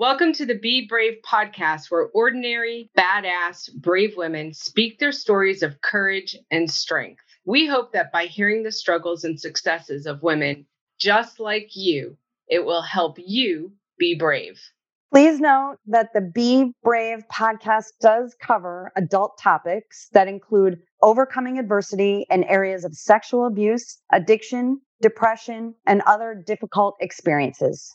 Welcome to the Be Brave podcast, where ordinary, badass, brave women speak their stories of courage and strength. We hope that by hearing the struggles and successes of women just like you, it will help you be brave. Please note that the Be Brave podcast does cover adult topics that include overcoming adversity in areas of sexual abuse, addiction, depression, and other difficult experiences.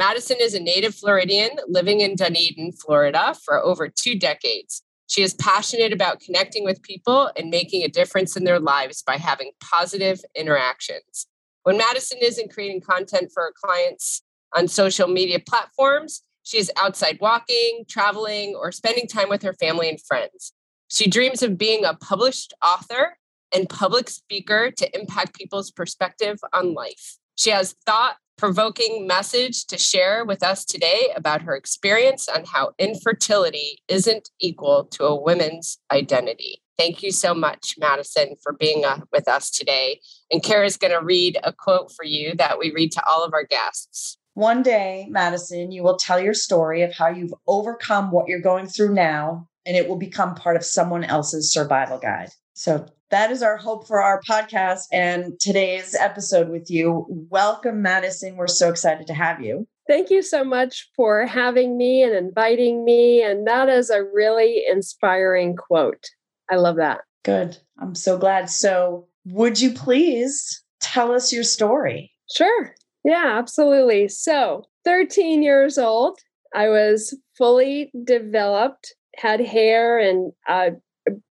Madison is a native Floridian living in Dunedin, Florida for over two decades. She is passionate about connecting with people and making a difference in their lives by having positive interactions. When Madison isn't creating content for her clients on social media platforms, she is outside walking, traveling, or spending time with her family and friends. She dreams of being a published author and public speaker to impact people's perspective on life. She has thought provoking message to share with us today about her experience on how infertility isn't equal to a woman's identity. Thank you so much, Madison, for being uh, with us today. And Cara's going to read a quote for you that we read to all of our guests. One day, Madison, you will tell your story of how you've overcome what you're going through now, and it will become part of someone else's survival guide. So that is our hope for our podcast and today's episode with you. Welcome, Madison. We're so excited to have you. Thank you so much for having me and inviting me. And that is a really inspiring quote. I love that. Good. I'm so glad. So, would you please tell us your story? Sure. Yeah, absolutely. So, 13 years old, I was fully developed, had hair and uh,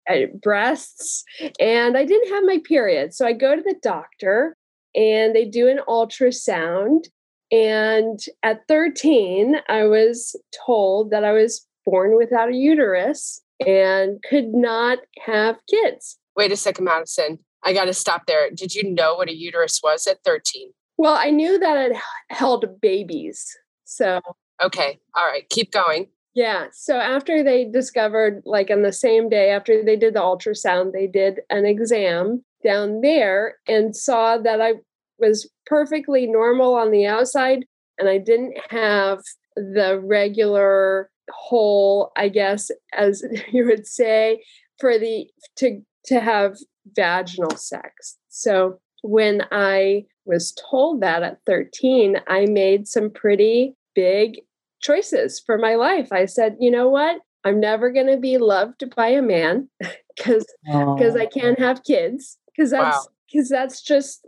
Uh, breasts, and I didn't have my period. So I go to the doctor and they do an ultrasound. And at 13, I was told that I was born without a uterus and could not have kids. Wait a second, Madison. I got to stop there. Did you know what a uterus was at 13? Well, I knew that it held babies. So, okay. All right. Keep going. Yeah. So after they discovered, like on the same day after they did the ultrasound, they did an exam down there and saw that I was perfectly normal on the outside and I didn't have the regular hole, I guess, as you would say, for the to to have vaginal sex. So when I was told that at 13, I made some pretty big choices for my life. I said, you know what? I'm never going to be loved by a man because because I can't have kids because that's because wow. that's just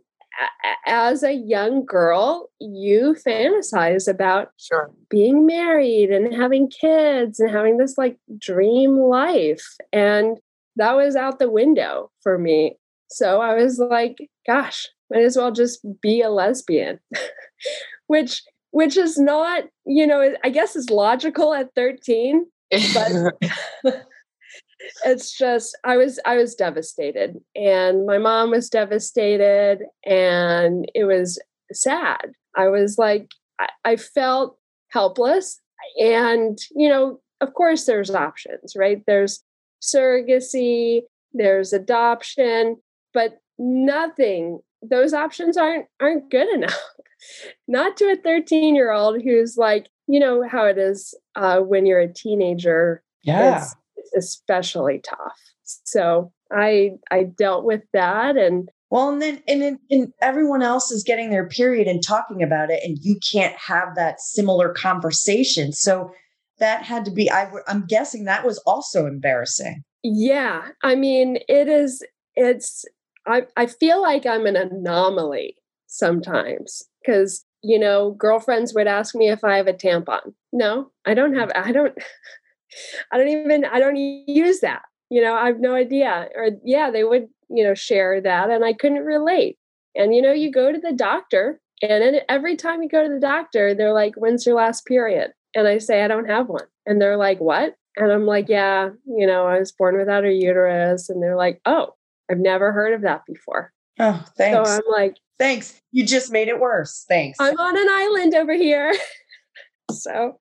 as a young girl you fantasize about sure. being married and having kids and having this like dream life and that was out the window for me so i was like gosh might as well just be a lesbian which which is not, you know, I guess is logical at 13, but it's just I was I was devastated and my mom was devastated and it was sad. I was like I, I felt helpless and you know, of course there's options, right? There's surrogacy, there's adoption, but nothing those options aren't aren't good enough not to a 13 year old who's like, you know how it is uh, when you're a teenager. Yeah. It's, it's especially tough. So I I dealt with that and well, and then and then and everyone else is getting their period and talking about it, and you can't have that similar conversation. So that had to be. I, I'm guessing that was also embarrassing. Yeah, I mean, it is. It's. I I feel like I'm an anomaly sometimes because you know girlfriends would ask me if i have a tampon no i don't have i don't i don't even i don't use that you know i have no idea or yeah they would you know share that and i couldn't relate And you know, you go to the doctor, and then every time you go to the doctor, they're like, When's your last period? And I say, I don't have one. And they're like, What? And I'm like, Yeah, you know, I was born without a uterus. And they're like, Oh, I've never heard of that before. Oh, thanks. So I'm like, Thanks. You just made it worse. Thanks. I'm on an island over here. so,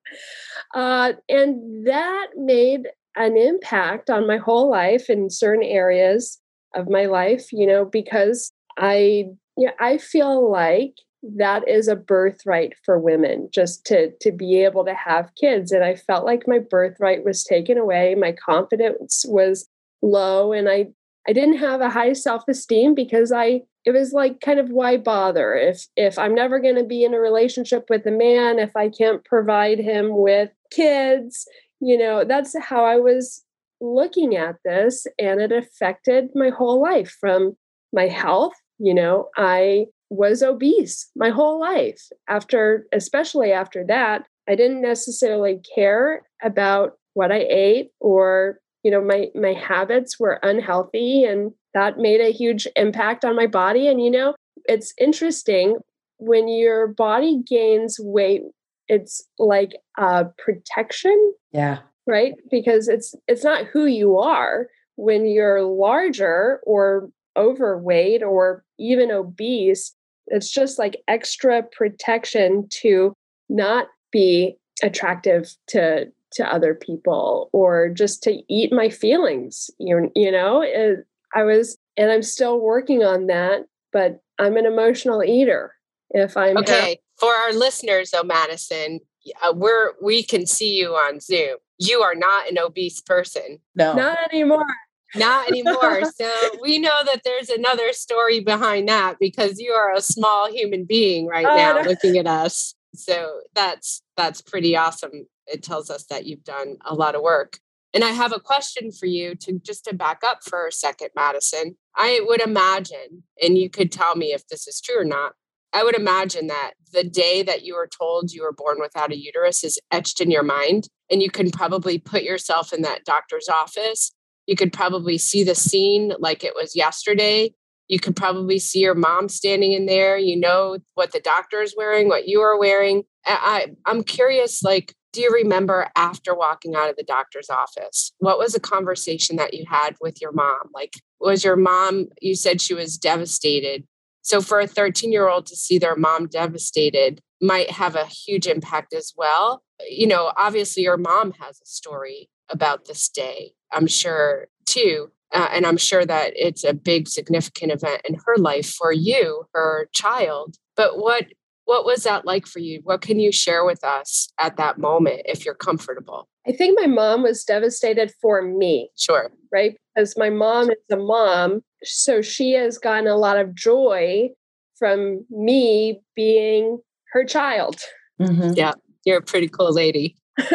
uh, and that made an impact on my whole life in certain areas of my life, you know, because I, yeah, I feel like that is a birthright for women just to to be able to have kids and i felt like my birthright was taken away my confidence was low and i i didn't have a high self-esteem because i it was like kind of why bother? If if i'm never going to be in a relationship with a man if i can't provide him with kids you know that's how i was looking at this and it affected my whole life from my health you know i was obese my whole life. After especially after that i didn't necessarily care about what i ate or you know my my habits were unhealthy and that made a huge impact on my body. And you know it's interesting when your body gains weight it's like a protection yeah. right? Because it's it's not who you are. When you're larger or overweight or even obese it's just like extra protection to not be attractive to to other people or just to eat my feelings you, you know? It, i was and i'm still working on that but i'm an emotional eater if i'm okay for our listeners though madison uh, we're we can see you on zoom you are not an obese person no not anymore not anymore. so we know that there's another story behind that because you are a small human being right Oh, now no. looking at us. So that's that's pretty awesome. It tells us that you've done a lot of work. And I have a question for you to just to back up for a second, Madison. I would imagine, and you could tell me if this is true or not. I would imagine that the day that you were told you were born without a uterus is etched in your mind, and you can probably put yourself in that doctor's office you could probably see the scene like it was yesterday. You could probably see your mom standing in there. You know what the doctor is wearing, what you are wearing. I, I'm curious, like, do you remember after walking out of the doctor's office? What was a conversation that you had with your mom? Like, was your mom, you said she was devastated. So, for a 13 year old to see their mom devastated might have a huge impact as well. You know, obviously, your mom has a story about this day, I'm sure, too. Uh, and I'm sure that it's a big, significant event in her life for you, her child. But what what was that like for you? What can you share with us at that moment if you're comfortable? I think my mom was devastated for me, Sure. right? Because my mom is a mom. So she has gotten a lot of joy from me being her child. Mhm. You're a pretty cool lady.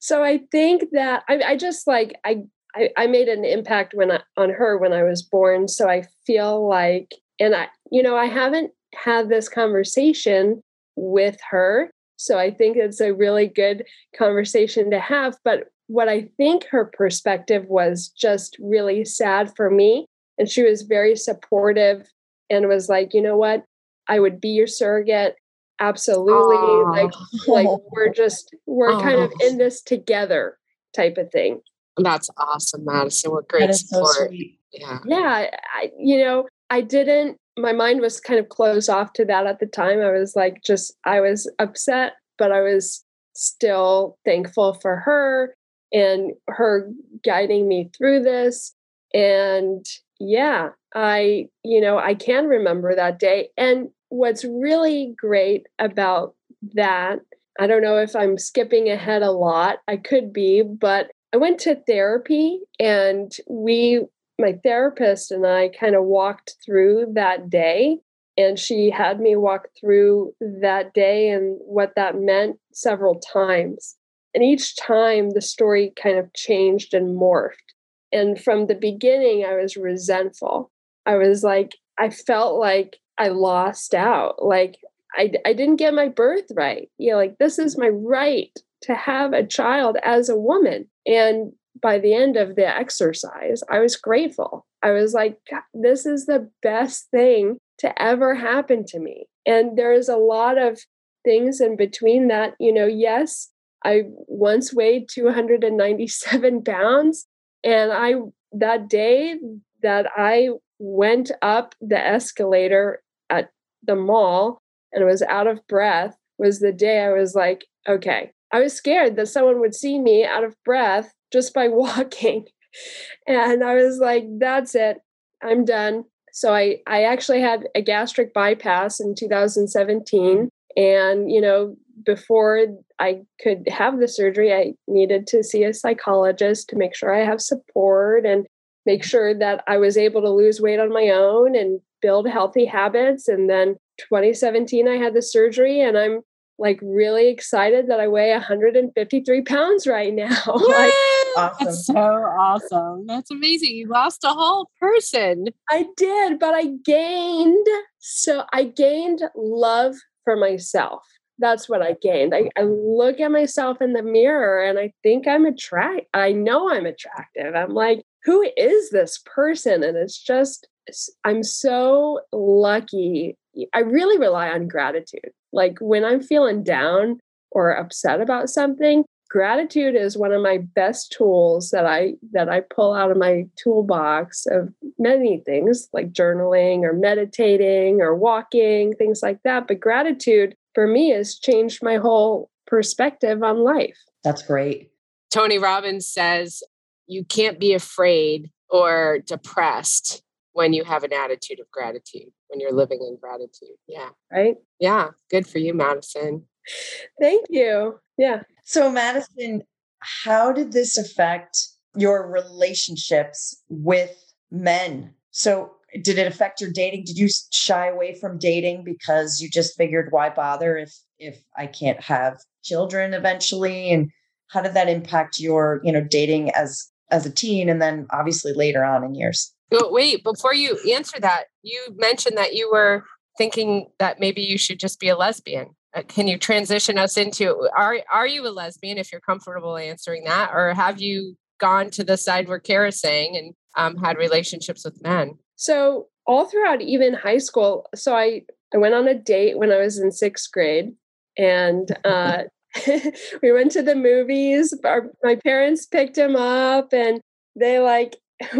so I think that I, I just like I, I I made an impact when I, on her when I was born. So I feel like, and I you know I haven't had this conversation with her. So I think it's a really good conversation to have. But what I think her perspective was just really sad for me, and she was very supportive and was like, you know what, I would be your surrogate absolutely Aw. like like we're just we're kind of in this together type of thing That's awesome, Madison. What great That is so support. yeah. yeah i you know i didn't my mind was kind of closed off to that at the time. I was like just i was upset but i was still thankful for her and her guiding me through this. And yeah i you know i can remember that day. And what's really great about that i don't know if i'm skipping ahead a lot i could be but i went to therapy and we my therapist and i kind of walked through that day and she had me walk through that day and what that meant several times. And each time the story kind of changed and morphed. And from the beginning i was resentful. I was like i felt like i lost out. Like i, I didn't get my birthright you know like this is my right to have a child as a woman. And by the end of the exercise i was grateful i was like this is the best thing to ever happen to me. And there's a lot of things in between that, you know, yes, I once weighed 297 pounds. And I, that day that I went up the escalator at the mall and was out of breath was the day I was like, okay, I was scared that someone would see me out of breath just by walking. And I was like, that's it. I'm done. So I, I actually had a gastric bypass in 2017. And, you know, before I could have the surgery, I needed to see a psychologist to make sure I have support and make mm-hmm. sure that I was able to lose weight on my own and build healthy habits. And then 2017, I had the surgery, and I'm like really excited that I weigh 153 pounds right now. like, awesome. That's so awesome. That's amazing. You lost a whole person. I did, but I gained so I gained love for myself. That's what I gained. I, I look at myself in the mirror and I think I'm attract. I know I'm attractive. I'm like, who is this person? And it's just I'm so lucky. I really rely on gratitude. Like when I'm feeling down or upset about something, gratitude is one of my best tools that I that I pull out of my toolbox of many things like journaling or meditating or walking, things like that. But gratitude for me has changed my whole perspective on life. That's great. Tony Robbins says you can't be afraid or depressed when you have an attitude of gratitude, when you're living in gratitude. Yeah. Right. Yeah. Good for you, Madison. Thank you. Yeah. So, Madison, how did this affect your relationships with men? So, did it affect your dating? Did you shy away from dating because you just figured why bother if if I can't have children eventually? And how did that impact your, you know, dating as as a teen and then obviously later on in years? Wait, before you answer that, you mentioned that you were thinking that maybe you should just be a lesbian. Uh, can you transition us into are are you a lesbian if you're comfortable answering that, or have you gone to the side where Cara's saying and um, had relationships with men? So all throughout even high school, so I I went on a date when I was in sixth grade, and uh, we went to the movies. Our, my parents picked him up, and they like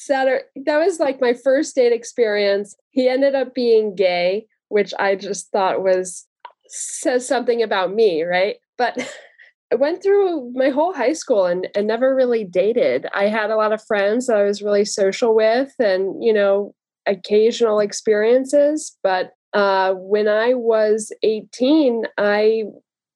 Saturday, that was like my first date experience. He ended up being gay, which I just thought was says something about me, right? But I went through my whole high school and, and never really dated. I had a lot of friends that I was really social with and, you know, occasional experiences. But uh, when I was 18, I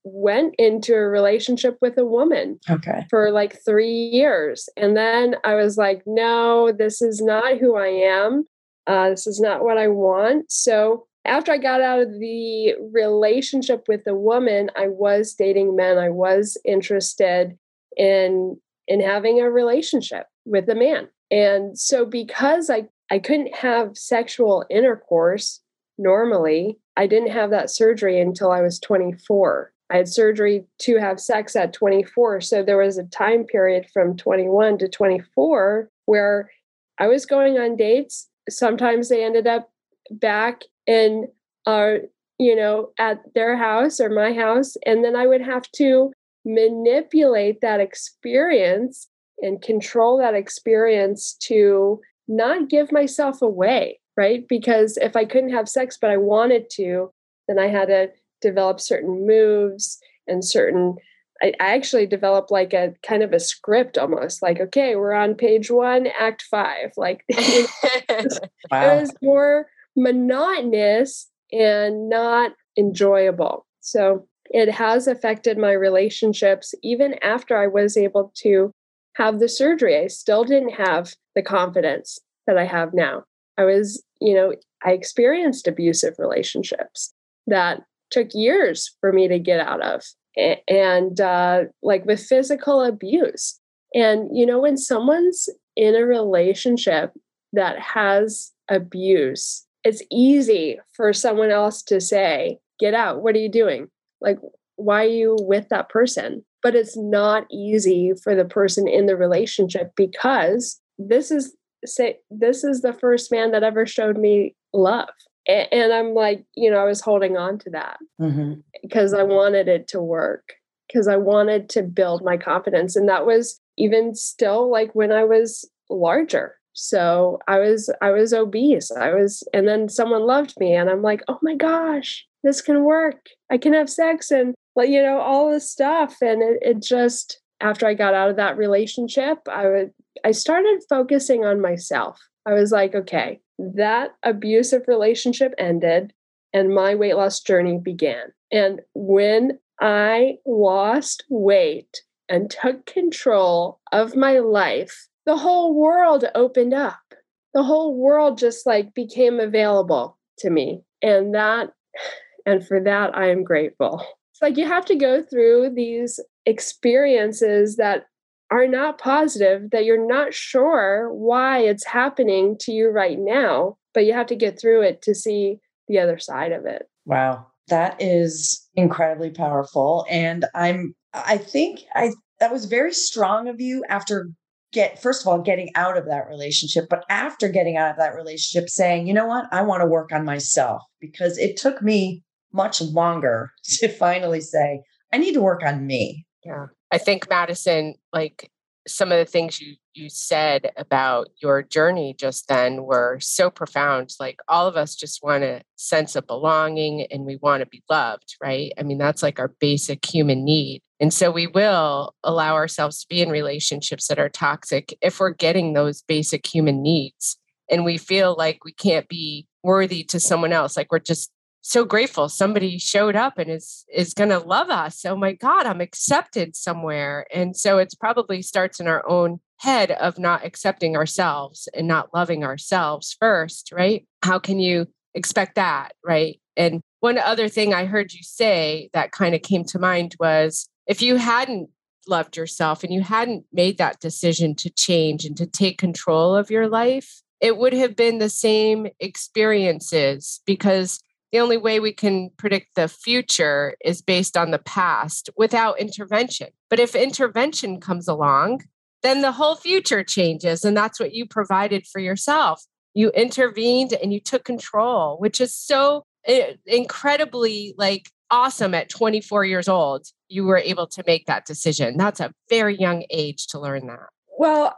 went into a relationship with a woman okay. for like 3 years. And then I was like no this is not who I am. Uh, this is not what I want. So after I got out of the relationship with a woman I was dating men. I was interested in in having a relationship with a man. And so because I I couldn't have sexual intercourse normally I didn't have that surgery until I was 24 I had surgery to have sex at 24. So there was a time period from 21 to 24 where I was going on dates. Sometimes they ended up back in, our, you know, at their house or my house. And then I would have to manipulate that experience and control that experience to not give myself away, right? Because if I couldn't have sex, but I wanted to, then I had to develop certain moves and certain I, actually developed like a kind of a script almost like okay we're on page one act five like wow. it was more monotonous and not enjoyable. So it has affected my relationships even after i was able to have the surgery. I still didn't have the confidence that i have now. I was you know i experienced abusive relationships that took years for me to get out of and uh, like with physical abuse. And you know when someone's in a relationship that has abuse it's easy for someone else to say get out. What are you doing? Like why are you with that person? But it's not easy for the person in the relationship because this is say this is the first man that ever showed me love. And, and I'm like, you know, I was holding on to that mm-hmm. because I wanted it to work, because I wanted to build my confidence. And that was even still like when I was larger. So I was I was obese. I was and then someone loved me and I'm like, "Oh my gosh, this can work. I can have sex and like you know all this stuff." And it, it just after I got out of that relationship, I would I started focusing on myself. I was like, "Okay, that abusive relationship ended and my weight loss journey began." And when I lost weight and took control of my life, the whole world opened up. The whole world just like became available to me. And that, and for that, I am grateful. It's like you have to go through these experiences that are not positive, that you're not sure why it's happening to you right now, but you have to get through it to see the other side of it. Wow. That is incredibly powerful. And I'm, I think I, that was very strong of you after get, first of all, getting out of that relationship, but after getting out of that relationship, saying, you know what, I want to work on myself because it took me much longer to finally say, I need to work on me. Yeah. I think Madison, like some of the things you you said about your journey just then were so profound. Like all of us just want a sense of belonging and we want to be loved, right? I mean, that's like our basic human need. And so we will allow ourselves to be in relationships that are toxic if we're getting those basic human needs and we feel like we can't be worthy to someone else like we're just so grateful somebody showed up and is is going to love us. Oh my god i'm accepted somewhere. And so it's probably starts in our own head of not accepting ourselves and not loving ourselves first right? How can you expect that right? And one other thing i heard you say that kind of came to mind was if you hadn't loved yourself and you hadn't made that decision to change and to take control of your life it would have been the same experiences because the only way we can predict the future is based on the past without intervention. But if intervention comes along, then the whole future changes. And that's what you provided for yourself. You intervened and you took control, which is so eh, incredibly like awesome at 24 years old. You were able to make that decision. That's a very young age to learn that. Well,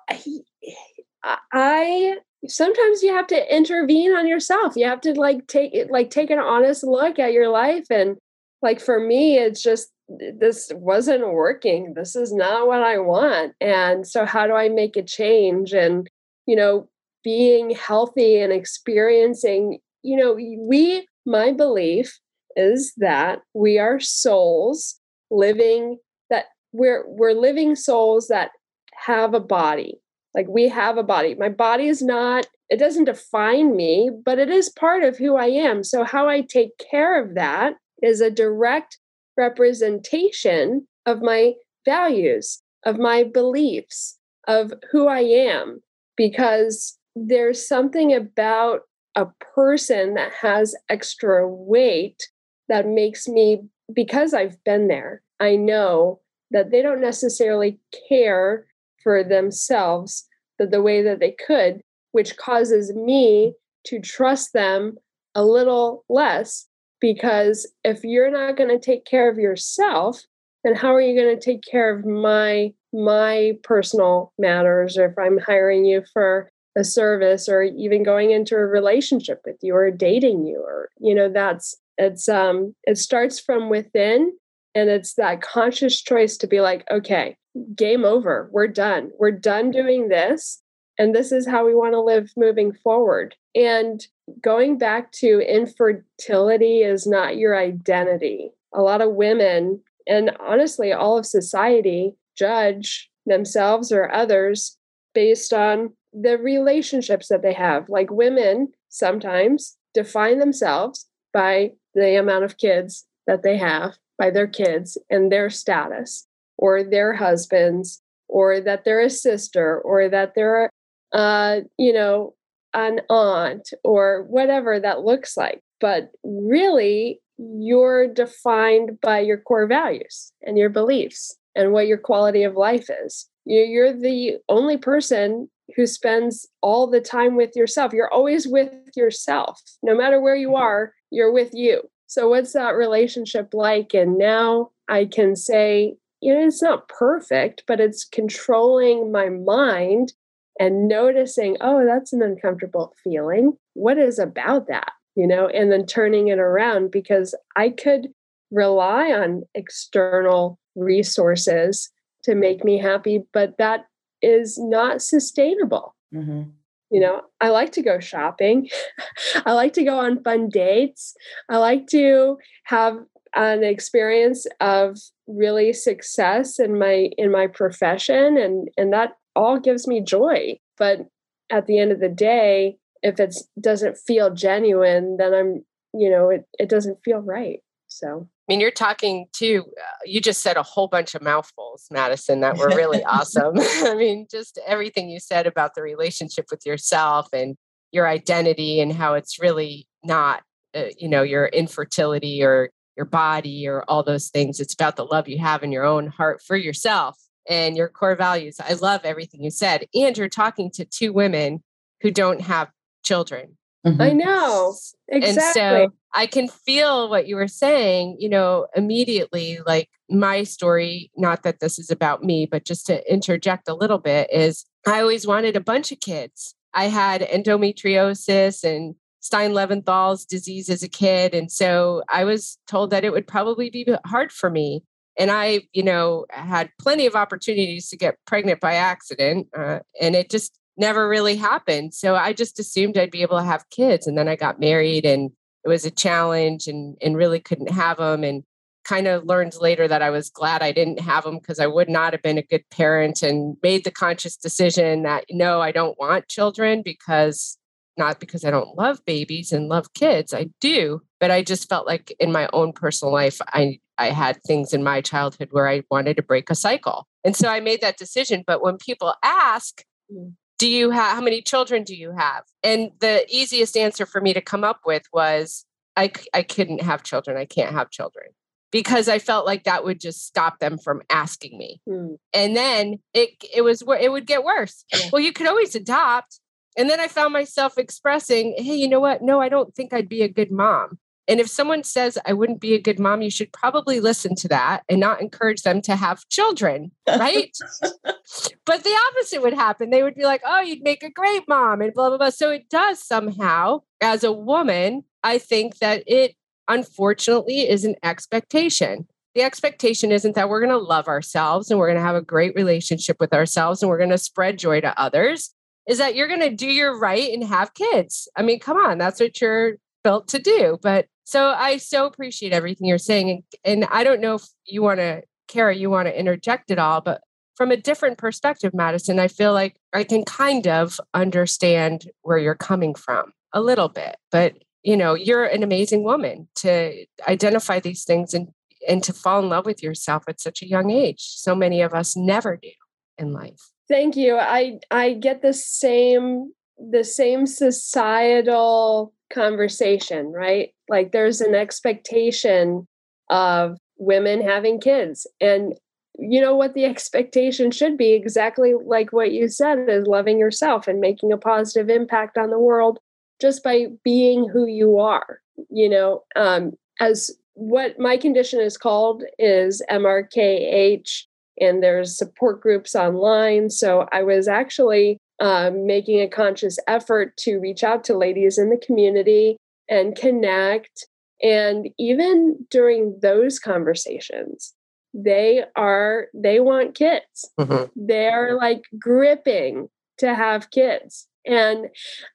I sometimes you have to intervene on yourself. You have to like take it like take an honest look at your life and like for me it's just this wasn't working. This is not what i want and so how do i make a change? And you know being healthy and experiencing you know we my belief is that we are souls living that we're we're living souls that have a body like we have a body. My body is not, it doesn't define me, but it is part of who I am. So, how I take care of that is a direct representation of my values, of my beliefs, of who I am, because there's something about a person that has extra weight that makes me, because I've been there, I know that they don't necessarily care for themselves the, the way that they could, which causes me to trust them a little less. Because if you're not going to take care of yourself, then how are you going to take care of my my personal matters or if i'm hiring you for a service or even going into a relationship with you or dating you or you know that's it's um it starts from within and it's that conscious choice to be like okay game over. We're done. We're done doing this. And this is how we want to live moving forward. And going back to infertility is not your identity. A lot of women, and honestly, all of society, judge themselves or others based on the relationships that they have. Like women sometimes define themselves by the amount of kids that they have, by their kids and their status or their husbands or that they're a sister or that they're uh you know an aunt or whatever that looks like but really you're defined by your core values and your beliefs and what your quality of life is you're the only person who spends all the time with yourself. You're always with yourself. No matter where you are, you're with you. So, what's that relationship like? And now I can say, you know, it's not perfect, but it's controlling my mind and noticing, oh, that's an uncomfortable feeling. What is about that? You know, and then turning it around because I could rely on external resources to make me happy, but that is not sustainable. Mm-hmm. You know, I like to go shopping. I like to go on fun dates. I like to have an experience of really success in my in my profession and and that all gives me joy. But at the end of the day, if it doesn't feel genuine, then I'm, you know, it, it doesn't feel right. So I mean, you're talking to, uh, you just said a whole bunch of mouthfuls, Madison, that were really awesome. I mean, just everything you said about the relationship with yourself and your identity and how it's really not, uh, you know, your infertility or your body or all those things. It's about the love you have in your own heart for yourself and your core values. I love everything you said. And you're talking to two women who don't have children. Mm-hmm. I know. Exactly. And so I can feel what you were saying, you know, immediately. Like my story, not that this is about me, but just to interject a little bit, is I always wanted a bunch of kids. I had endometriosis and Stein Leventhal's disease as a kid. And so I was told that it would probably be hard for me. And I, you know, had plenty of opportunities to get pregnant by accident. Uh, and it just never really happened. So I just assumed I'd be able to have kids. And then I got married and it was a challenge and, and really couldn't have them. And kind of learned later that I was glad I didn't have them because I would not have been a good parent and made the conscious decision that no, I don't want children because not because I don't love babies and love kids. I do, but I just felt like in my own personal life, I I had things in my childhood where I wanted to break a cycle. And so I made that decision. But when people ask, mm do you have how many children do you have and the easiest answer for me to come up with was i i couldn't have children i can't have children because i felt like that would just stop them from asking me hmm. and then it it was it would get worse yeah. well you could always adopt and then i found myself expressing hey you know what no i don't think i'd be a good mom and if someone says, I wouldn't be a good mom, you should probably listen to that and not encourage them to have children, right? but the opposite would happen. They would be like, oh, you'd make a great mom and blah, blah, blah. So it does somehow, as a woman, I think that it unfortunately is an expectation. The expectation isn't that we're going to love ourselves and we're going to have a great relationship with ourselves and we're going to spread joy to others. Is that you're going to do your right and have kids? I mean, come on, that's what you're built to do. But so I so appreciate everything you're saying. And, and I don't know if you want to, Cara, you want to interject it all, but from a different perspective, Madison, I feel like I can kind of understand where you're coming from a little bit. But, you know, you're an amazing woman to identify these things and, and to fall in love with yourself at such a young age. So many of us never do in life. Thank you. I I get the same the same societal conversation, right? Like there's an expectation of women having kids. And you know what the expectation should be exactly like what you said is loving yourself and making a positive impact on the world just by being who you are you know um, as what my condition is called is mrkh and there's support groups online so i was actually um, making a conscious effort to reach out to ladies in the community and connect. And even during those conversations, they are, they want kids. Mm-hmm. They're like gripping to have kids. And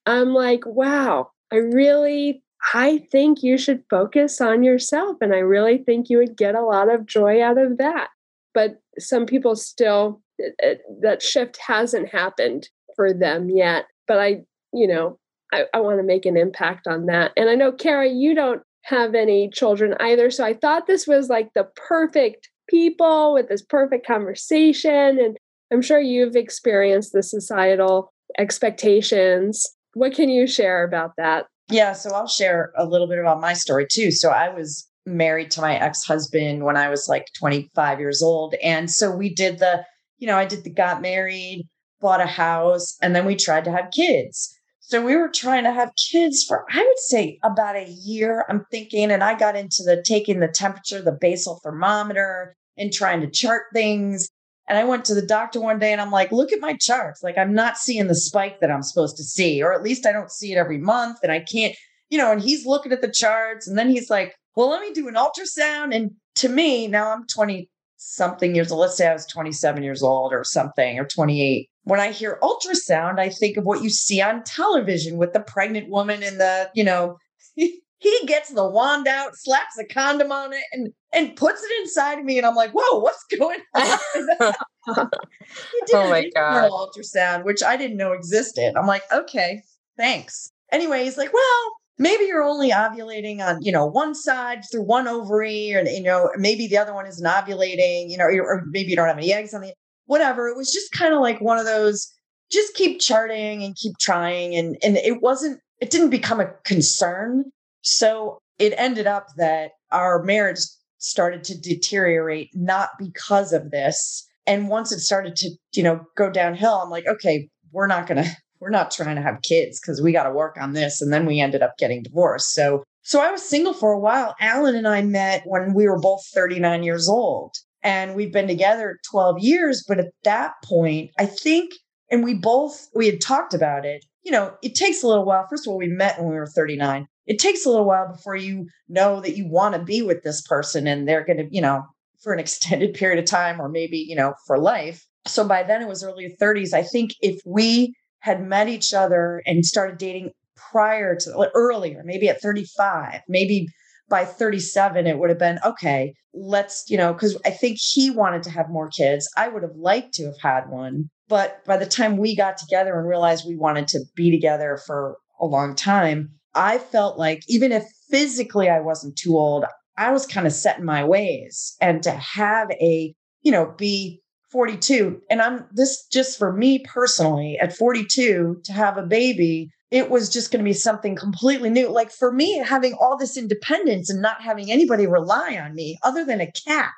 I'm like, wow, I really, I think you should focus on yourself. And I really think you would get a lot of joy out of that. But some people still, it, it, that shift hasn't happened for them yet. But I, you know, I, I want to make an impact on that. And I know, Cara, you don't have any children either. So I thought this was like the perfect people with this perfect conversation. And I'm sure you've experienced the societal expectations. What can you share about that? Yeah, so I'll share a little bit about my story too. So I was married to my ex-husband when I was like 25 years old. And so we did the, you know, I did the got married, bought a house, and then we tried to have kids. So we were trying to have kids for, I would say, about a year. I'm thinking, and I got into the taking the temperature, the basal thermometer, and trying to chart things. And I went to the doctor one day and I'm like, look at my charts. Like, I'm not seeing the spike that I'm supposed to see, or at least I don't see it every month. And I can't, you know, and he's looking at the charts. And then he's like, well, let me do an ultrasound. And to me, now I'm 20 something years old. Let's say I was 27 years old or something, or 28. When I hear ultrasound, I think of what you see on television with the pregnant woman and the, you know, he gets the wand out, slaps a condom on it, and and puts it inside of me. And I'm like, whoa, what's going on? he did oh my God. ultrasound, which I didn't know existed. I'm like, okay, thanks. Anyway, he's like, well, maybe you're only ovulating on, you know, one side through one ovary, and you know, maybe the other one isn't ovulating, you know, or, maybe you don't have any eggs on the whatever. It was just kind of like one of those, just keep charting and keep trying. And and it wasn't, it didn't become a concern so it ended up that our marriage started to deteriorate, not because of this. And once it started to, you know, go downhill, I'm like, okay, we're not going to, we're not trying to have kids because we got to work on this. And then we ended up getting divorced. So, so I was single for a while. Alan and I met when we were both 39 years old and we've been together 12 years. But at that point, I think, and we both, we had talked about it, you know, it takes a little while. First of all, we met when we were 39 it takes a little while before you know that you want to be with this person and they're going to, you know, for an extended period of time or maybe, you know, for life. So by then it was early 30s. I think if we had met each other and started dating prior to earlier, maybe at 35, maybe by 37 it would have been okay let's you know because i think he wanted to have more kids i would have liked to have had one but by the time we got together and realized we wanted to be together for a long time I felt like even if physically I wasn't too old, I was kind of set in my ways. And to have a, you know, be 42, and I'm this just for me personally at 42 to have a baby, it was just going to be something completely new. Like for me, having all this independence and not having anybody rely on me other than a cat,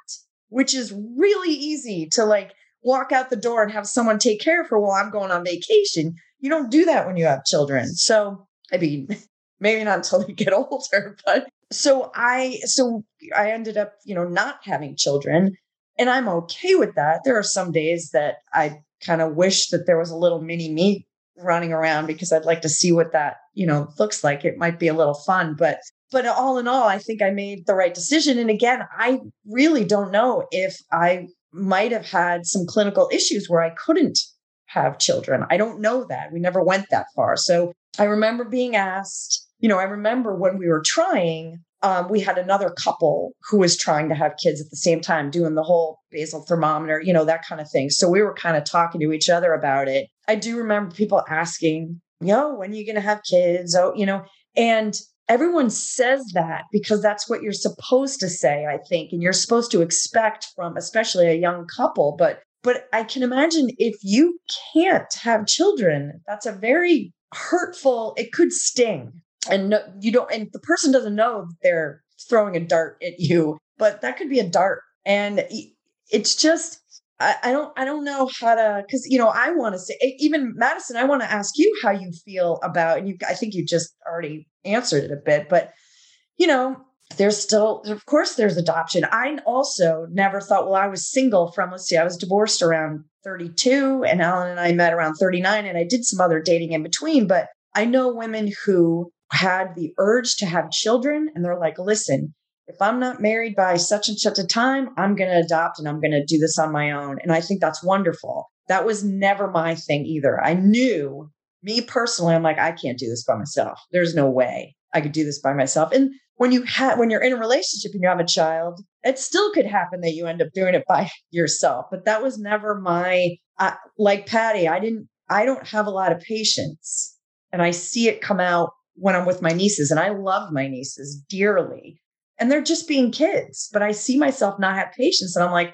which is really easy to like walk out the door and have someone take care of her while I'm going on vacation. You don't do that when you have children. So, I mean, maybe not until they get older but so i so i ended up you know not having children and i'm okay with that. There are some days that i kind of wish that there was a little mini me running around because i'd like to see what that you know looks like. It might be a little fun but but all in all i think i made the right decision. And again i really don't know if i might have had some clinical issues where i couldn't have children. I don't know that. We never went that far. So i remember being asked you know, I remember when we were trying, um, we had another couple who was trying to have kids at the same time, doing the whole basal thermometer, you know, that kind of thing. So we were kind of talking to each other about it. I do remember people asking, yo, when are you going to have kids? Oh, you know, and everyone says that because that's what you're supposed to say, I think, and you're supposed to expect from especially a young couple. But but I can imagine if you can't have children, that's a very hurtful, it could sting and no, you don't and the person doesn't know they're throwing a dart at you but that could be a dart. And it's just I, I don't I don't know how to because you know I want to say even Madison I want to ask you how you feel about and you I think you just already answered it a bit but you know there's still of course there's adoption. I also never thought well I was single from let's see I was divorced around 32 and Alan and I met around 39 and I did some other dating in between but I know women who had the urge to have children and they're like, listen, if I'm not married by such and such a time, I'm going to adopt and I'm going to do this on my own. And I think that's wonderful. That was never my thing either. I knew me personally, I'm like, I can't do this by myself. There's no way I could do this by myself. And when you have when you're in a relationship and you have a child, it still could happen that you end up doing it by yourself. But that was never my like Patty. I didn't. I don't have a lot of patience, and I see it come out when I'm with my nieces, and I love my nieces dearly. And they're just being kids, but I see myself not have patience. And I'm like,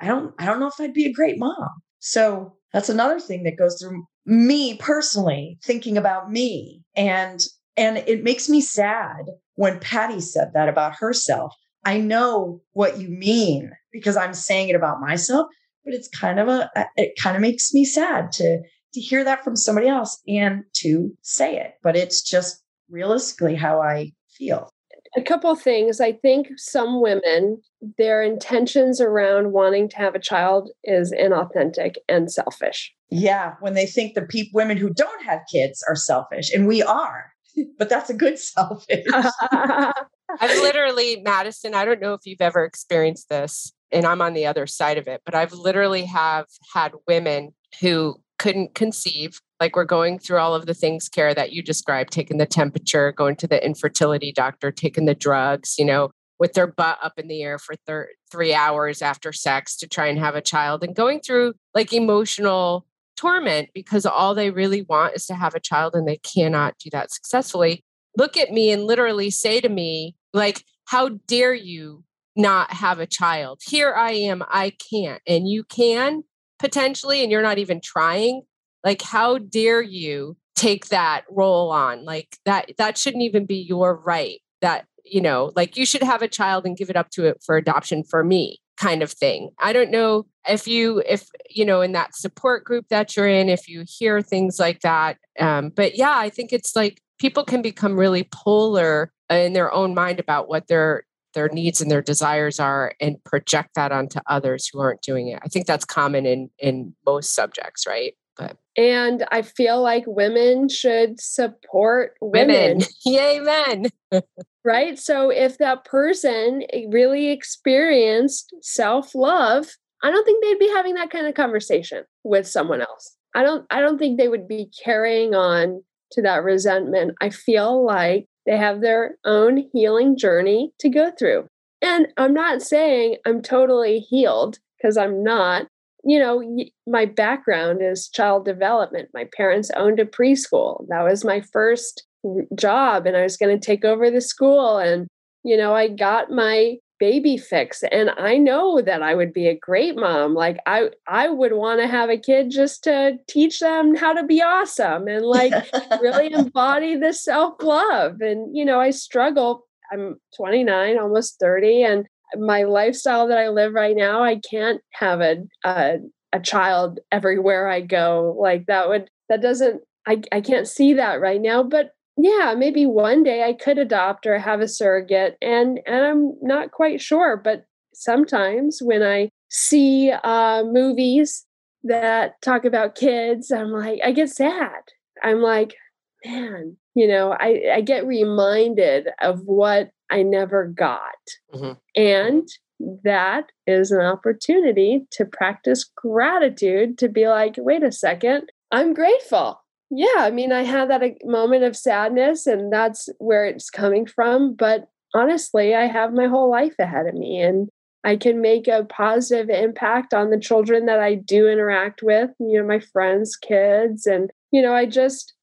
I don't, I don't know if I'd be a great mom. So that's another thing that goes through me personally, thinking about me. And and it makes me sad when Patty said that about herself. I know what you mean because I'm saying it about myself, but it's kind of a it kind of makes me sad to to hear that from somebody else and to say it but it's just realistically how i feel. A couple things. I think some women their intentions around wanting to have a child is inauthentic and selfish. Yeah when they think the pe- women who don't have kids are selfish and we are but that's a good selfish. I've literally, Madison, I don't know if you've ever experienced this, and I'm on the other side of it, but I've literally have had women who couldn't conceive. Like we're going through all of the things, Cara that you described, taking the temperature, going to the infertility doctor, taking the drugs, you know, with their butt up in the air for thir- three hours after sex to try and have a child and going through like emotional torment because all they really want is to have a child and they cannot do that successfully. Look at me and literally say to me, like, how dare you not have a child? Here I am, I can't, and you can potentially, and you're not even trying. Like, how dare you take that role on? Like that that shouldn't even be your right. That, you know, like you should have a child and give it up to it for adoption for me kind of thing. I don't know if you if you know in that support group that you're in if you hear things like that um but yeah, I think it's like people can become really polar in their own mind about what their their needs and their desires are and project that onto others who aren't doing it. I think that's common in in most subjects, right? But and I feel like women should support women. women. Yay, men. right? So if that person eh, really experienced self-love, I don't think they'd be having that kind of conversation with someone else. I don't I don't think they would be carrying on to that resentment. I feel like they have their own healing journey to go through. And I'm not saying I'm totally healed because I'm not. You know, my background is child development. My parents owned a preschool. That was my first job, and I was going to take over the school. And, you know, I got my baby fix and i know that i would be a great mom like i i would want to have a kid just to teach them how to be awesome and like really embody the self-love and you know i struggle i'm 29 almost 30 and my lifestyle that i live right now i can't have a a, a child everywhere i go like that would that doesn't I, I can't see that right now but yeah, maybe one day I could adopt or have a surrogate, and and I'm not quite sure. But sometimes when I see uh, movies that talk about kids, I'm like, I get sad. I'm like, man, you know, I I get reminded of what I never got, mm-hmm. and that is an opportunity to practice gratitude to be like, wait a second, I'm grateful yeah, I mean, I had that moment of sadness, and that's where it's coming from. But honestly, I have my whole life ahead of me, and I can make a positive impact on the children that I do interact with, you know, my friends' kids. And, you know, I just,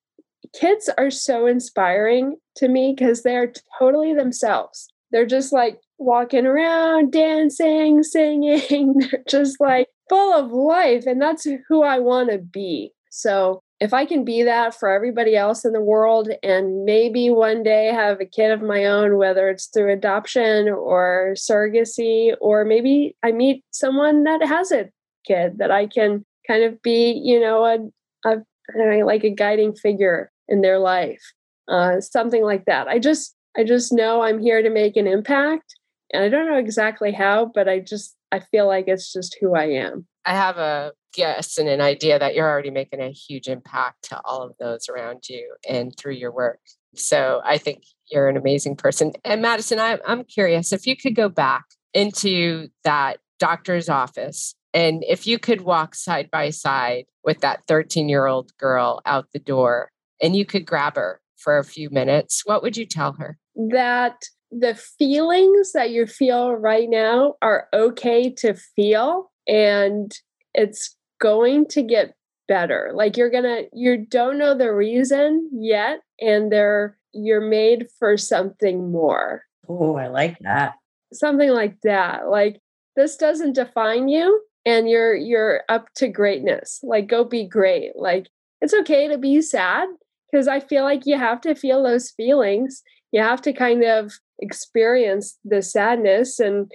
kids are so inspiring to me because they're totally themselves. They're just like walking around, dancing, singing. They're just like full of life. And that's who I want to be. So if I can be that for everybody else in the world and maybe one day have a kid of my own, whether it's through adoption or surrogacy, or maybe I meet someone that has a kid that I can kind of be, you know, a, a like a guiding figure in their life, uh, something like that. I just, I just know I'm here to make an impact, and I don't know exactly how, but I just, I feel like it's just who I am. I have a guess and an idea that you're already making a huge impact to all of those around you and through your work. So I think you're an amazing person. And Madison, I, I'm curious if you could go back into that doctor's office and if you could walk side by side with that 13 year old girl out the door and you could grab her for a few minutes, what would you tell her? That the feelings that you feel right now are okay to feel and it's going to get better. Like you're going to you don't know the reason yet and they're you're made for something more. Oh, I like that. Something like that. Like this doesn't define you and you're you're up to greatness. Like go be great. Like it's okay to be sad because I feel like you have to feel those feelings. You have to kind of experience the sadness and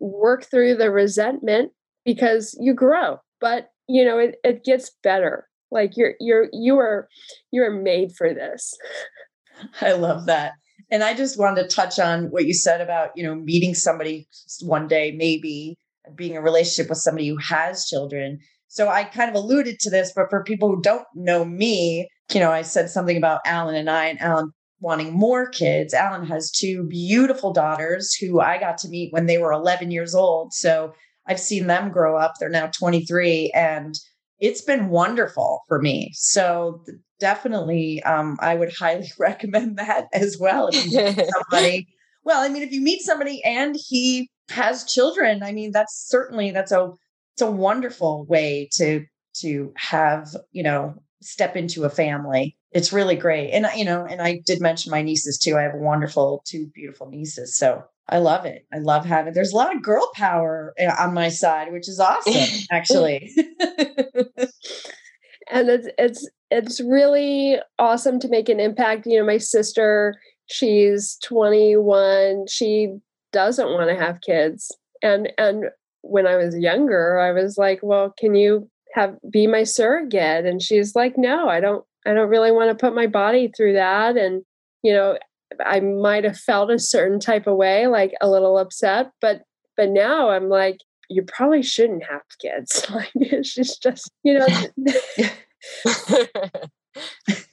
work through the resentment because you grow. But you know, it, it gets better. Like you're you're you are you are made for this. I love that. And I just wanted to touch on what you said about, you know, meeting somebody one day, maybe being a relationship with somebody who has children. So I kind of alluded to this, but for people who don't know me, you know, I said something about Alan and I, and Alan wanting more kids. Alan has two beautiful daughters who I got to meet when they were 11 years old. So I've seen them grow up. They're now 23 and it's been wonderful for me. So definitely, um, I would highly recommend that as well. If you meet somebody, well, I mean, if you meet somebody and he has children, I mean, that's certainly that's a it's a wonderful way to to have you know step into a family. It's really great, and you know, and I did mention my nieces too. I have wonderful two beautiful nieces, so I love it. I love having. There's a lot of girl power eh, on my side, which is awesome, actually. and it's it's it's really awesome to make an impact. You know, my sister, she's 21. She doesn't want to have kids, and and when I was younger, I was like, well, can you have be my surrogate? And she's like, no, I don't. I don't really want to put my body through that. And you know, I might have felt a certain type of way, like a little upset, but but now I'm like, you probably shouldn't have kids. Like she's just, you know.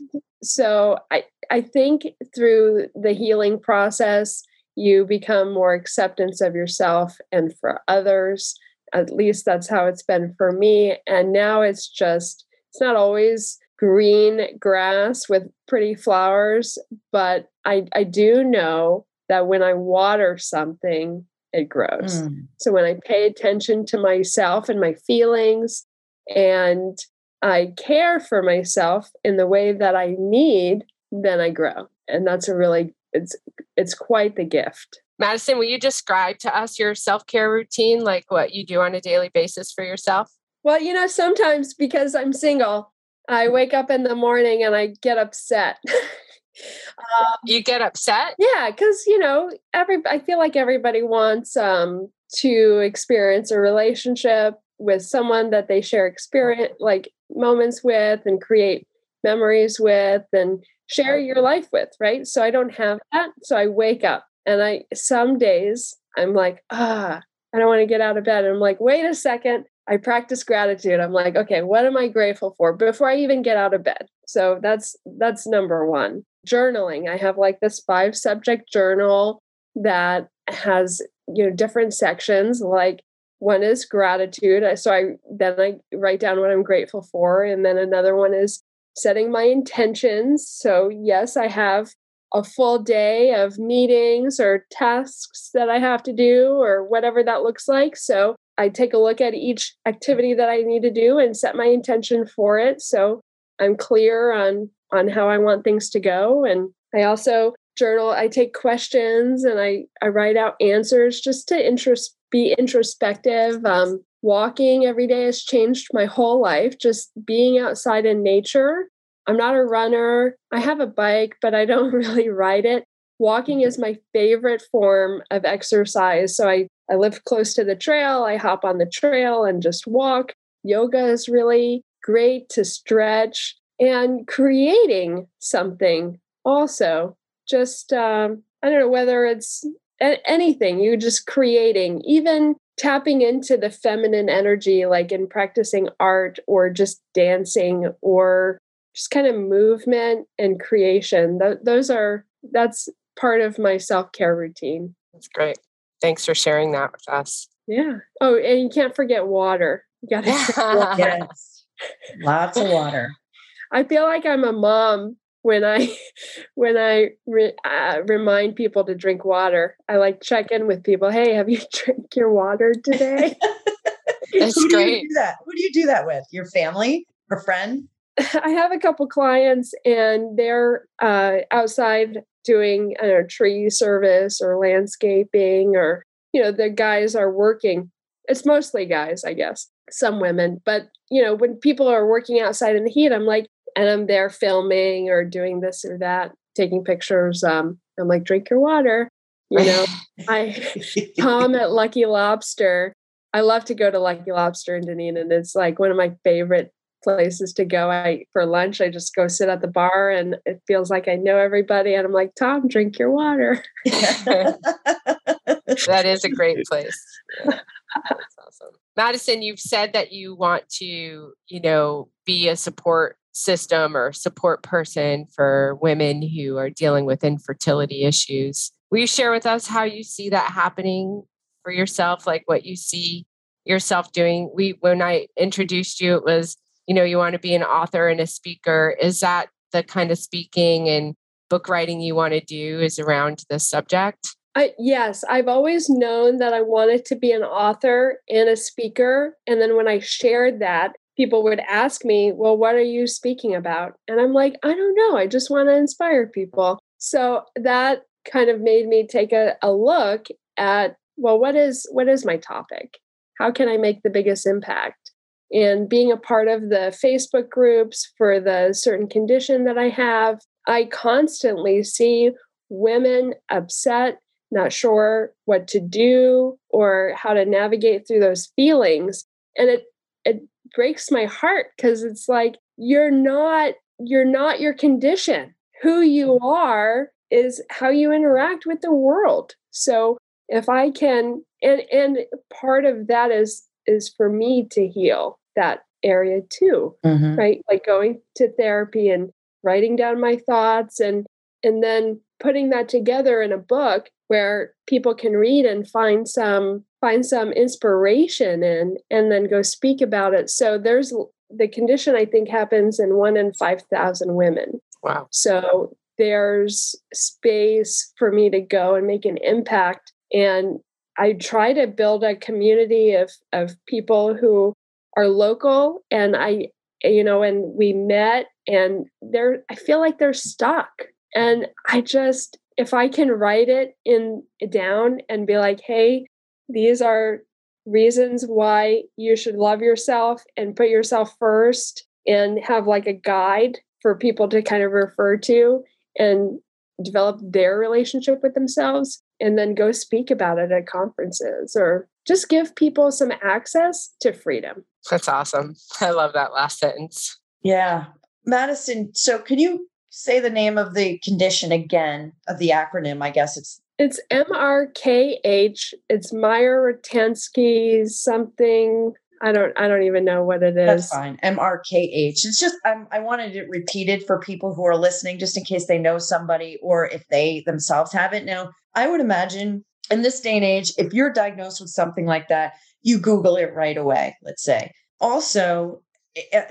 so I I think through the healing process, you become more acceptance of yourself and for others. At least that's how it's been for me. And now it's just, it's not always green grass with pretty flowers, but I, I do know that when I water something, it grows. Mm. So when I pay attention to myself and my feelings and I care for myself in the way that I need, then I grow. And that's a really it's it's quite the gift. Madison, will you describe to us your self-care routine, like what you do on a daily basis for yourself? Well, you know, sometimes because I'm single, I wake up in the morning and I get upset. um, you get upset? Yeah, because you know, every I feel like everybody wants um, to experience a relationship with someone that they share experience, like moments with, and create memories with, and share your life with, right? So I don't have that. So I wake up and I some days I'm like, ah, I don't want to get out of bed. And I'm like, wait a second. I practice gratitude. I'm like, okay, what am I grateful for before I even get out of bed? So that's that's number 1. Journaling. I have like this five subject journal that has, you know, different sections like one is gratitude. So I then I write down what I'm grateful for and then another one is setting my intentions. So, yes, I have a full day of meetings or tasks that I have to do or whatever that looks like. So, I take a look at each activity that I need to do and set my intention for it. So, I'm clear on on how I want things to go. And I also journal I take questions and I I write out answers just to interest be introspective. Um, walking every day has changed my whole life just being outside in nature. I'm not a runner. I have a bike but i don't really ride it. Walking is my favorite form of exercise. So i i live close to the trail i hop on the trail and just walk. Yoga is really great to stretch and creating something also. Just um, i don't know whether it's anything you just creating even tapping into the feminine energy like in practicing art or just dancing or just kind of movement and creation. Th- those are that's part of my self-care routine. That's great thanks for sharing that with us yeah oh and you can't forget water you gotta yes lots of water i feel like i'm a mom when I when I re, uh, remind people to drink water. I like check in with people. Hey, have you drank your water today? That's Who great. Do do that? Who do you do that with? Your family or friend? I have a couple clients, and they're uh, outside doing a tree service or landscaping, or you know, the guys are working. It's mostly guys, I guess. Some women, but you know, when people are working outside in the heat, I'm like, and I'm there filming or doing this or that, taking pictures. Um, I'm like, drink your water. You know, I Tom at Lucky Lobster. I love to go to Lucky Lobster in Dunedin. It's like one of my favorite places to go. I for lunch, I just go sit at the bar and it feels like I know everybody. And I'm like, Tom, drink your water. that is a great place. Yeah. That's awesome. Madison, you've said that you want to, you know, be a support system or support person for women who are dealing with infertility issues. Will you share with us how you see that happening for yourself, like what you see yourself doing? We when I introduced you, it was, you know, you want to be an author and a speaker. Is that the kind of speaking and book writing you want to do is around this subject? I, yes, I've always known that I wanted to be an author and a speaker. And then when I shared that, people would ask me, Well, what are you speaking about? And I'm like, I don't know. I just want to inspire people. So that kind of made me take a, a look at, well, what is what is my topic? How can I make the biggest impact? And being a part of the Facebook groups for the certain condition that I have, I constantly see women upset not sure what to do or how to navigate through those feelings. And it it breaks my heart because it's like you're not you're not your condition. Who you are is how you interact with the world. So if i can and and part of that is is for me to heal that area too mm-hmm. right? Like going to therapy and writing down my thoughts and and then putting that together in a book where people can read and find some find some inspiration and and then go speak about it. So there's the condition i think happens in one in 5000 women. Wow. So there's space for me to go and make an impact and i try to build a community of of people who are local and i you know and we met and they're i feel like they're stuck. And i just if I can write it in down and be like, hey, these are reasons why you should love yourself and put yourself first and have like a guide for people to kind of refer to and develop their relationship with themselves and then go speak about it at conferences or just give people some access to freedom. That's awesome. I love that last sentence. Yeah. Madison, so can you say the name of the condition again of the acronym? I guess it's it's MRKH. It's Mayer-Rokitansky something. I don't I don't even know what it is. That's fine. MRKH. It's just I'm, I wanted it repeated for people who are listening, just in case they know somebody or if they themselves have it. Now, I would imagine in this day and age, if you're diagnosed with something like that, you Google it right away. Let's say. Also,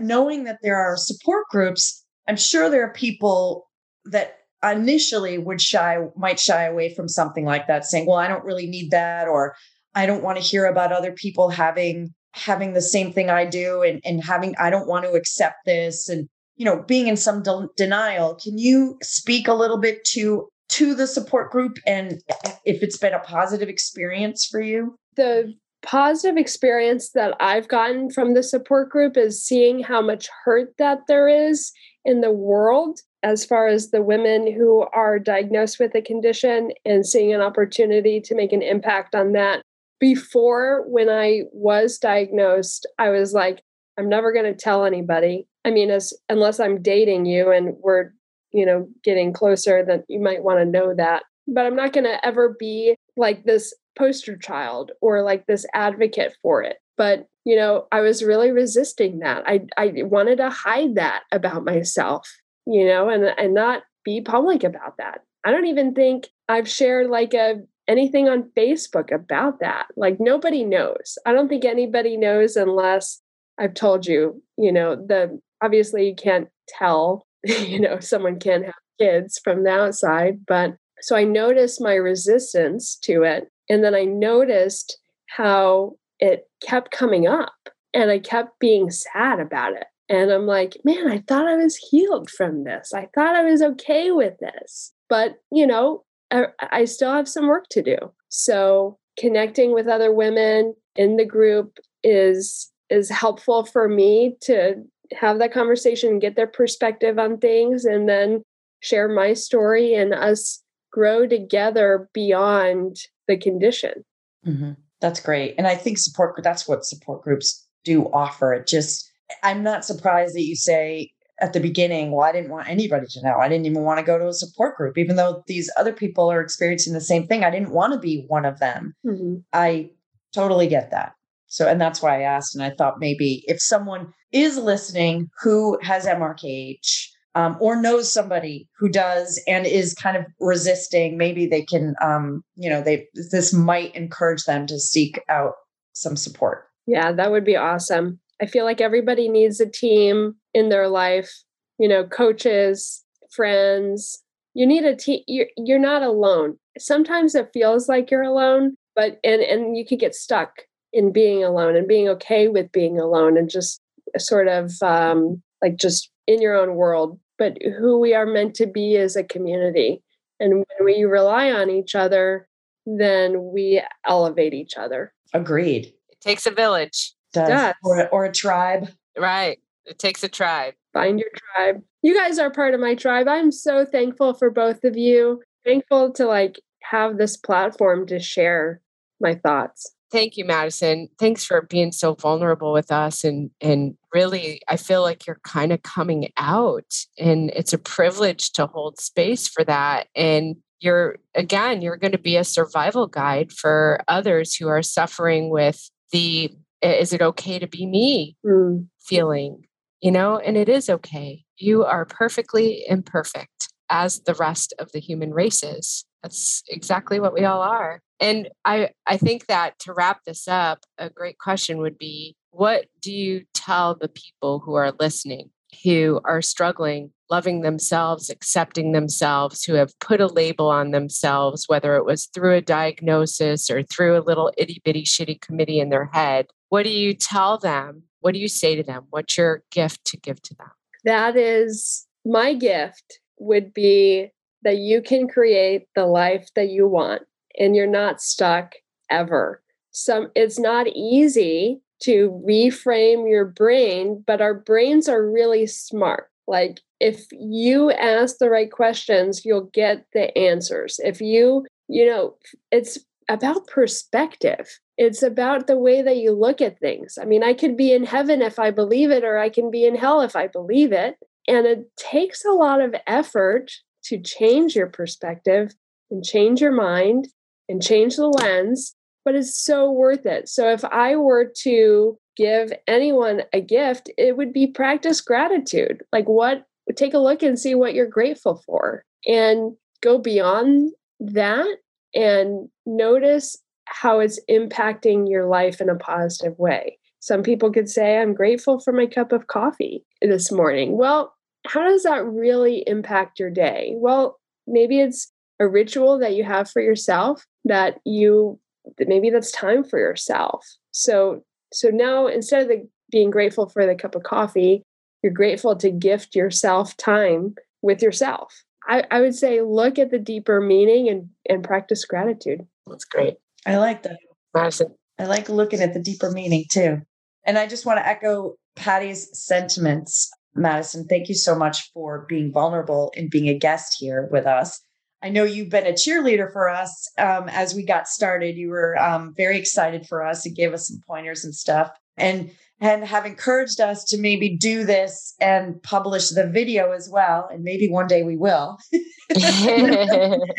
knowing that there are support groups I'm sure there are people that initially would shy might shy away from something like that saying well i don't really need that or i don't want to hear about other people having having the same thing i do and and having i don't want to accept this and you know being in some de- denial can you speak a little bit to to the support group and if it's been a positive experience for you the positive experience that i've gotten from the support group is seeing how much hurt that there is in the world as far as the women who are diagnosed with a condition and seeing an opportunity to make an impact on that. Before, when I was diagnosed, I was like, I'm never going to tell anybody. I mean, as unless I'm dating you and we're, you know, getting closer, that you might want to know that. But I'm not going to ever be like this poster child or like this advocate for it. But you know, I was really resisting that. I I wanted to hide that about myself, you know, and and not be public about that. I don't even think I've shared like a anything on Facebook about that. Like nobody knows. I don't think anybody knows unless I've told you, you know, the obviously you can't tell, you know, someone can have kids from the outside, but so I noticed my resistance to it and then I noticed how it kept coming up and I kept being sad about it. And I'm like, man, I thought I was healed from this. I thought I was okay with this. But, you know, I, I still have some work to do. So connecting with other women in the group is is helpful for me to have that conversation and get their perspective on things and then share my story and us grow together beyond the condition. Mm-hmm. That's great. And I think support that's what support groups do offer. It just I'm not surprised that you say at the beginning, well, I didn't want anybody to know. I didn't even want to go to a support group, even though these other people are experiencing the same thing. I didn't want to be one of them. Mm-hmm. I totally get that. So, and that's why I asked. And I thought maybe if someone is listening who has MRKH um, or knows somebody who does and is kind of resisting, maybe they can, um, you know, they this might encourage them to seek out some support. Yeah, that would be awesome. I feel like everybody needs a team in their life, you know, coaches, friends. You need a team. You're, you're not alone. Sometimes it feels like you're alone, but and and you could get stuck in being alone and being okay with being alone and just sort of um, like just in your own world. But who we are meant to be as a community, and when we rely on each other, then we elevate each other. Agreed. It takes a village does, does. Or, or a tribe. Right. It takes a tribe. Find your tribe. You guys are part of my tribe. I'm so thankful for both of you. Thankful to like have this platform to share my thoughts. Thank you, Madison. Thanks for being so vulnerable with us and and really I feel like you're kind of coming out and it's a privilege to hold space for that. And you're again you're going to be a survival guide for others who are suffering with the is it okay to be me? Mm. feeling you know? And it is okay. You are perfectly imperfect as the rest of the human races that's exactly what we all are and i i think that to wrap this up a great question would be what do you tell the people who are listening who are struggling loving themselves, accepting themselves, who have put a label on themselves, whether it was through a diagnosis or through a little itty bitty shitty committee in their head. What do you tell them? What do you say to them? What's your gift to give to them? That is my gift would be that you can create the life that you want and you're not stuck ever. Some it's not easy to reframe your brain, but our brains are really smart. Like if you ask the right questions, you'll get the answers. If you, you know, it's about perspective. It's about the way that you look at things. I mean, I could be in heaven if I believe it, or I can be in hell if I believe it. And it takes a lot of effort to change your perspective and change your mind and change the lens, but it's so worth it. So if I were to give anyone a gift, it would be practice gratitude. Like, what, take a look and see what you're grateful for and go beyond that and notice how it's impacting your life in a positive way. Some people could say, I'm grateful for my cup of coffee this morning. Well, how does that really impact your day? Well, maybe it's a ritual that you have for yourself that you maybe that's time for yourself. So so now instead of the, being grateful for the cup of coffee, you're grateful to gift yourself time with yourself. I, I would say look at the deeper meaning and, and practice gratitude. That's great. I like that. Madison. I like looking at the deeper meaning too. And I just want to echo Patty's sentiments. Madison, thank you so much for being vulnerable and being a guest here with us. I know you've been a cheerleader for us um, as we got started. You were um, very excited for us and gave us some pointers and stuff, and and have encouraged us to maybe do this and publish the video as well. And maybe one day we will.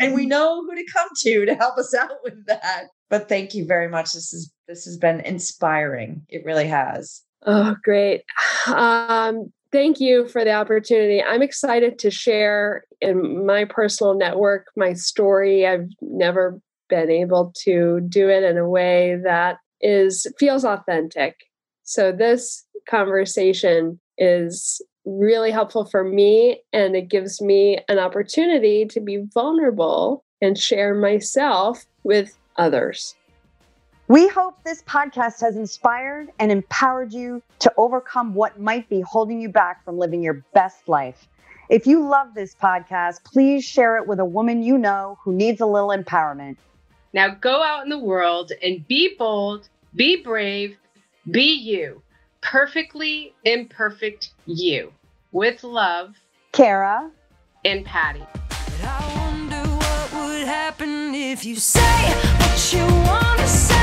and we know who to come to to help us out with that. But thank you very much. This is this has been inspiring. It really has. Oh, great. Um, thank you for the opportunity. I'm excited to share in my personal network my story. I've never been able to do it in a way that is feels authentic. So this conversation is really helpful for me and it gives me an opportunity to be vulnerable and share myself with others. We hope this podcast has inspired and empowered you to overcome what might be holding you back from living your best life. If you love this podcast, please share it with a woman you know who needs a little empowerment. Now go out in the world and be bold, be brave, be you, perfectly imperfect you. With love, Cara and Patty. if you say what you want to say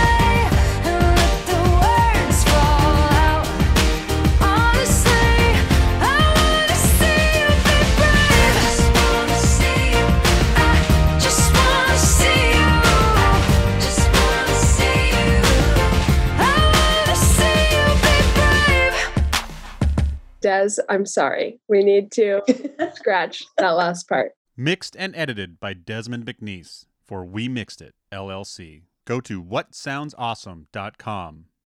Des, I'm sorry. We need to scratch that last part. Mixed and edited by Desmond McNeese for We Mixed It, LLC. Go to whatsoundsawesome.com